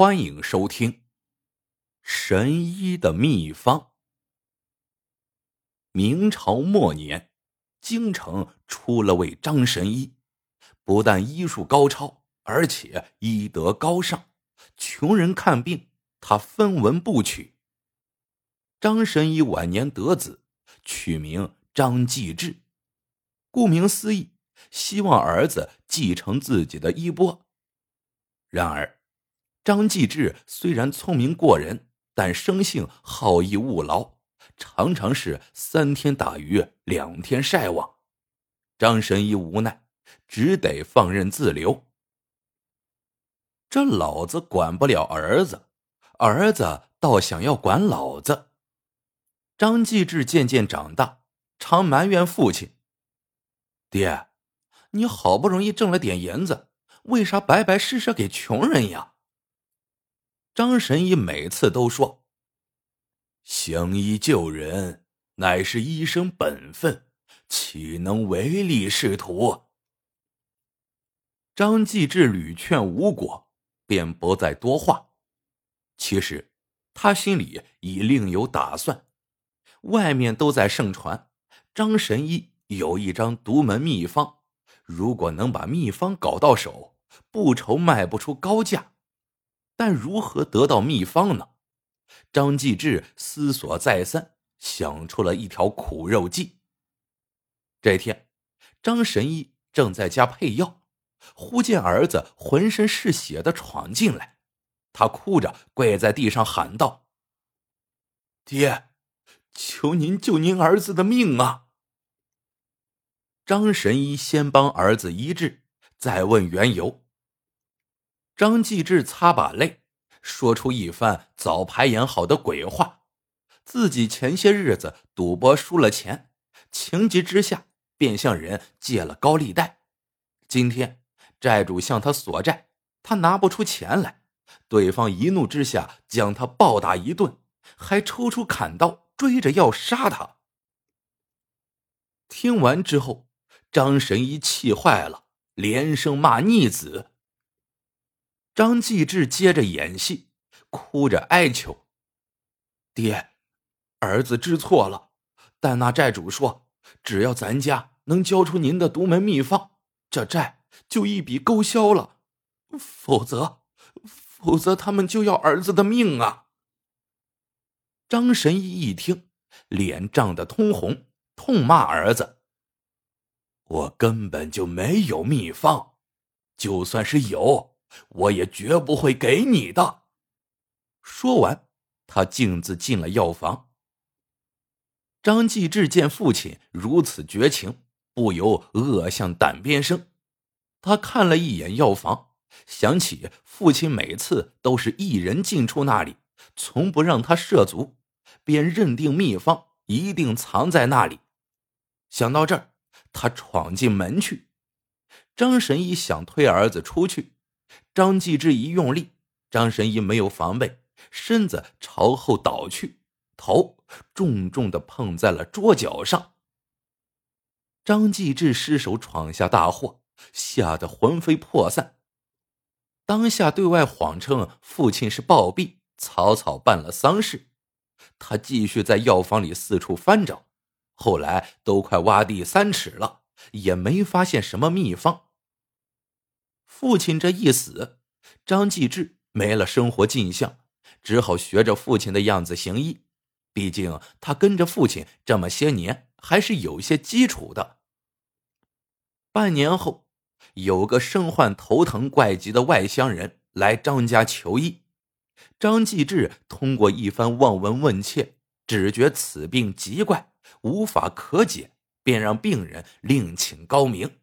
欢迎收听《神医的秘方》。明朝末年，京城出了位张神医，不但医术高超，而且医德高尚，穷人看病他分文不取。张神医晚年得子，取名张继志，顾名思义，希望儿子继承自己的衣钵。然而，张继志虽然聪明过人，但生性好逸恶劳，常常是三天打鱼两天晒网。张神医无奈，只得放任自流。这老子管不了儿子，儿子倒想要管老子。张继志渐渐长大，常埋怨父亲：“爹，你好不容易挣了点银子，为啥白白施舍给穷人呀？”张神医每次都说：“行医救人乃是医生本分，岂能唯利是图？”张继志屡劝无果，便不再多话。其实他心里已另有打算。外面都在盛传张神医有一张独门秘方，如果能把秘方搞到手，不愁卖不出高价。但如何得到秘方呢？张继志思索再三，想出了一条苦肉计。这天，张神医正在家配药，忽见儿子浑身是血的闯进来，他哭着跪在地上喊道：“爹，求您救您儿子的命啊！”张神医先帮儿子医治，再问缘由。张继志擦把泪，说出一番早排演好的鬼话。自己前些日子赌博输了钱，情急之下便向人借了高利贷。今天债主向他索债，他拿不出钱来，对方一怒之下将他暴打一顿，还抽出砍刀追着要杀他。听完之后，张神医气坏了，连声骂逆子。张继志接着演戏，哭着哀求：“爹，儿子知错了，但那债主说，只要咱家能交出您的独门秘方，这债就一笔勾销了；否则，否则他们就要儿子的命啊！”张神医一听，脸涨得通红，痛骂儿子：“我根本就没有秘方，就算是有。”我也绝不会给你的。说完，他径自进了药房。张继志见父亲如此绝情，不由恶向胆边生。他看了一眼药房，想起父亲每次都是一人进出那里，从不让他涉足，便认定秘方一定藏在那里。想到这儿，他闯进门去。张神医想推儿子出去。张继志一用力，张神医没有防备，身子朝后倒去，头重重的碰在了桌角上。张继志失手闯下大祸，吓得魂飞魄散。当下对外谎称父亲是暴毙，草草办了丧事。他继续在药房里四处翻找，后来都快挖地三尺了，也没发现什么秘方。父亲这一死，张继志没了生活迹象，只好学着父亲的样子行医。毕竟他跟着父亲这么些年，还是有些基础的。半年后，有个身患头疼怪疾的外乡人来张家求医，张继志通过一番望闻问切，只觉此病极怪，无法可解，便让病人另请高明。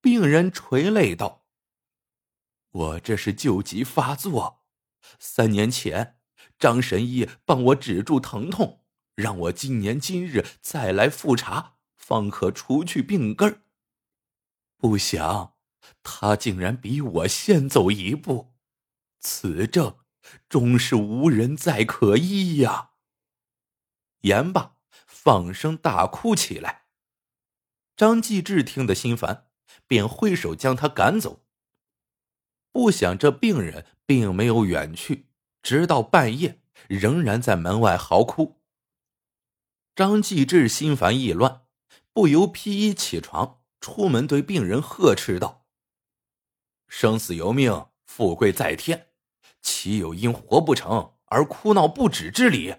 病人垂泪道：“我这是旧疾发作，三年前张神医帮我止住疼痛，让我今年今日再来复查，方可除去病根不想他竟然比我先走一步，此症终是无人再可医呀！”言罢，放声大哭起来。张继志听得心烦。便挥手将他赶走。不想这病人并没有远去，直到半夜仍然在门外嚎哭。张继志心烦意乱，不由披衣起床，出门对病人呵斥道：“生死由命，富贵在天，岂有因活不成而哭闹不止之理？”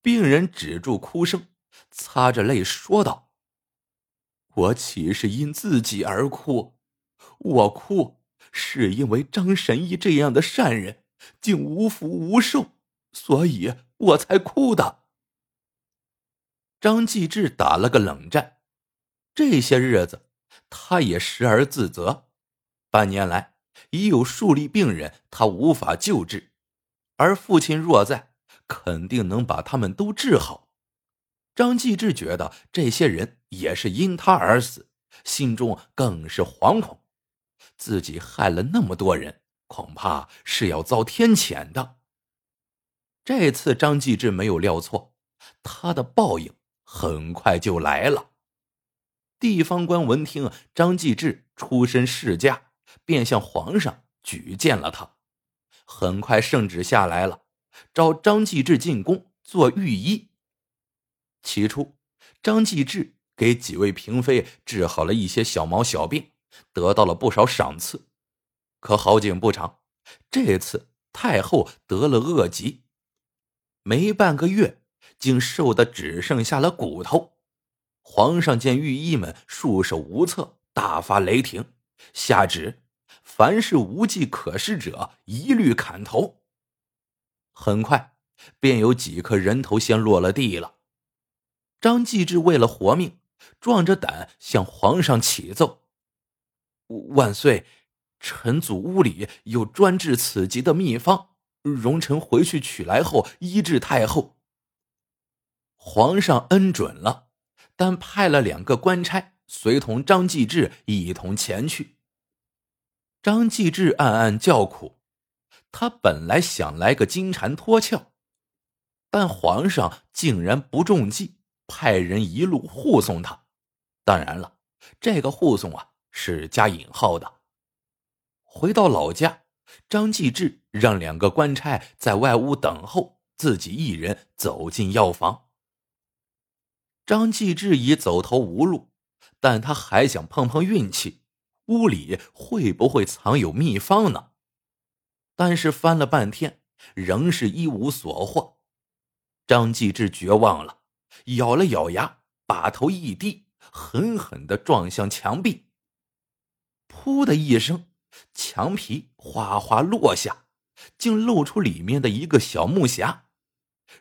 病人止住哭声，擦着泪说道：“我岂是因自己而哭？我哭是因为张神医这样的善人竟无福无寿，所以我才哭的。”张继志打了个冷战，这些日子他也时而自责。半年来已有数例病人他无法救治，而父亲若在，肯定能把他们都治好。张继志觉得这些人也是因他而死，心中更是惶恐。自己害了那么多人，恐怕是要遭天谴的。这次张继志没有料错，他的报应。很快就来了。地方官闻听张继志出身世家，便向皇上举荐了他。很快圣旨下来了，召张继志进宫做御医。起初，张继志给几位嫔妃治好了一些小毛小病，得到了不少赏赐。可好景不长，这次太后得了恶疾，没半个月。竟瘦的只剩下了骨头。皇上见御医们束手无策，大发雷霆，下旨：凡是无计可施者，一律砍头。很快，便有几颗人头先落了地了。张继志为了活命，壮着胆向皇上启奏：“万岁，臣祖屋里有专治此疾的秘方，容臣回去取来后医治太后。”皇上恩准了，但派了两个官差随同张继志一同前去。张继志暗暗叫苦，他本来想来个金蝉脱壳，但皇上竟然不中计，派人一路护送他。当然了，这个护送啊是加引号的。回到老家，张继志让两个官差在外屋等候，自己一人走进药房。张继志已走投无路，但他还想碰碰运气，屋里会不会藏有秘方呢？但是翻了半天，仍是一无所获。张继志绝望了，咬了咬牙，把头一低，狠狠的撞向墙壁。噗的一声，墙皮哗哗落下，竟露出里面的一个小木匣。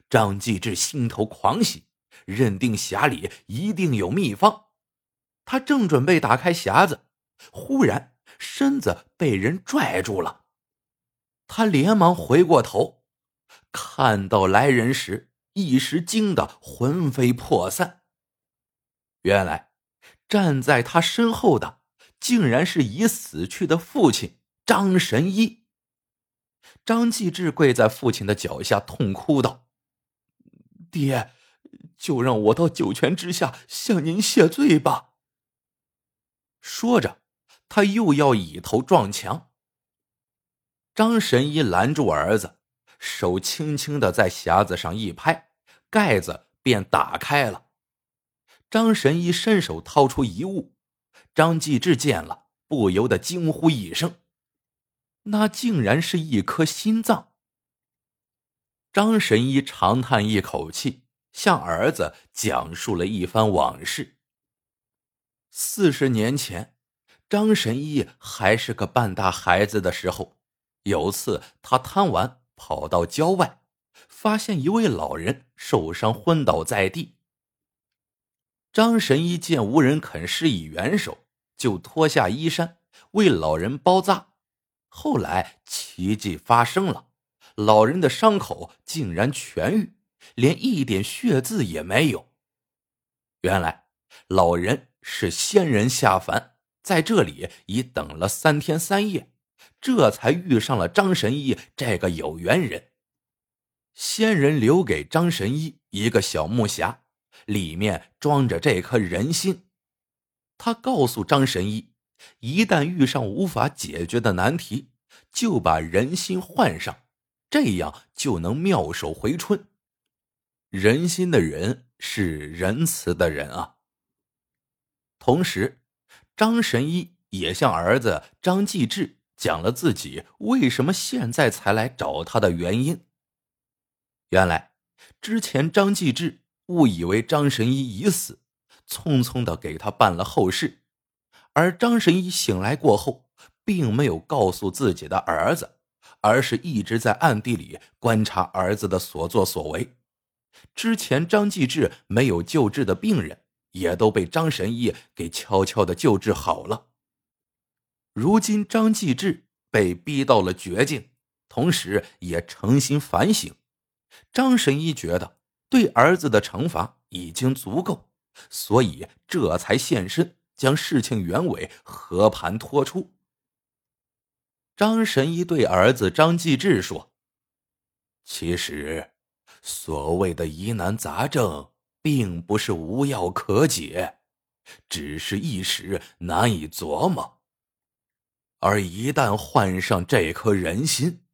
张继志心头狂喜。认定匣里一定有秘方，他正准备打开匣子，忽然身子被人拽住了。他连忙回过头，看到来人时，一时惊得魂飞魄散。原来站在他身后的，竟然是已死去的父亲张神医。张继志跪在父亲的脚下，痛哭道：“爹。”就让我到九泉之下向您谢罪吧。说着，他又要以头撞墙。张神医拦住儿子，手轻轻的在匣子上一拍，盖子便打开了。张神医伸手掏出一物，张继志见了，不由得惊呼一声：“那竟然是一颗心脏！”张神医长叹一口气。向儿子讲述了一番往事。四十年前，张神医还是个半大孩子的时候，有次他贪玩，跑到郊外，发现一位老人受伤昏倒在地。张神医见无人肯施以援手，就脱下衣衫为老人包扎。后来奇迹发生了，老人的伤口竟然痊愈。连一点血渍也没有。原来老人是仙人下凡，在这里已等了三天三夜，这才遇上了张神医这个有缘人。仙人留给张神医一个小木匣，里面装着这颗人心。他告诉张神医，一旦遇上无法解决的难题，就把人心换上，这样就能妙手回春。人心的人是仁慈的人啊。同时，张神医也向儿子张继志讲了自己为什么现在才来找他的原因。原来，之前张继志误以为张神医已死，匆匆的给他办了后事。而张神医醒来过后，并没有告诉自己的儿子，而是一直在暗地里观察儿子的所作所为。之前张继志没有救治的病人，也都被张神医给悄悄的救治好了。如今张继志被逼到了绝境，同时也诚心反省。张神医觉得对儿子的惩罚已经足够，所以这才现身。将事情原委和盘托出。张神医对儿子张继志说：“其实，所谓的疑难杂症，并不是无药可解，只是一时难以琢磨。而一旦换上这颗人心，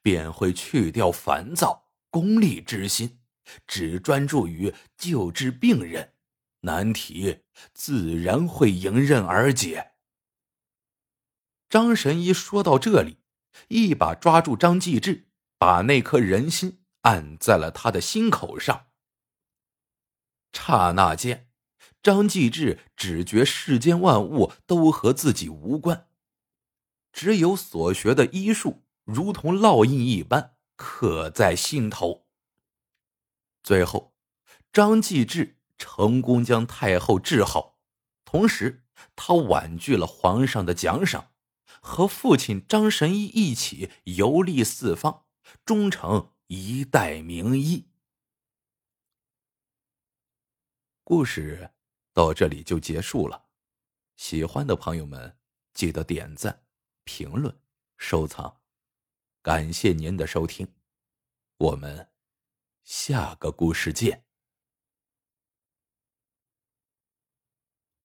便会去掉烦躁、功利之心，只专注于救治病人。”难题自然会迎刃而解。张神医说到这里，一把抓住张继志，把那颗人心按在了他的心口上。刹那间，张继志只觉世间万物都和自己无关，只有所学的医术如同烙印一般刻在心头。最后，张继志。成功将太后治好，同时他婉拒了皇上的奖赏，和父亲张神医一起游历四方，终成一代名医。故事到这里就结束了，喜欢的朋友们记得点赞、评论、收藏，感谢您的收听，我们下个故事见。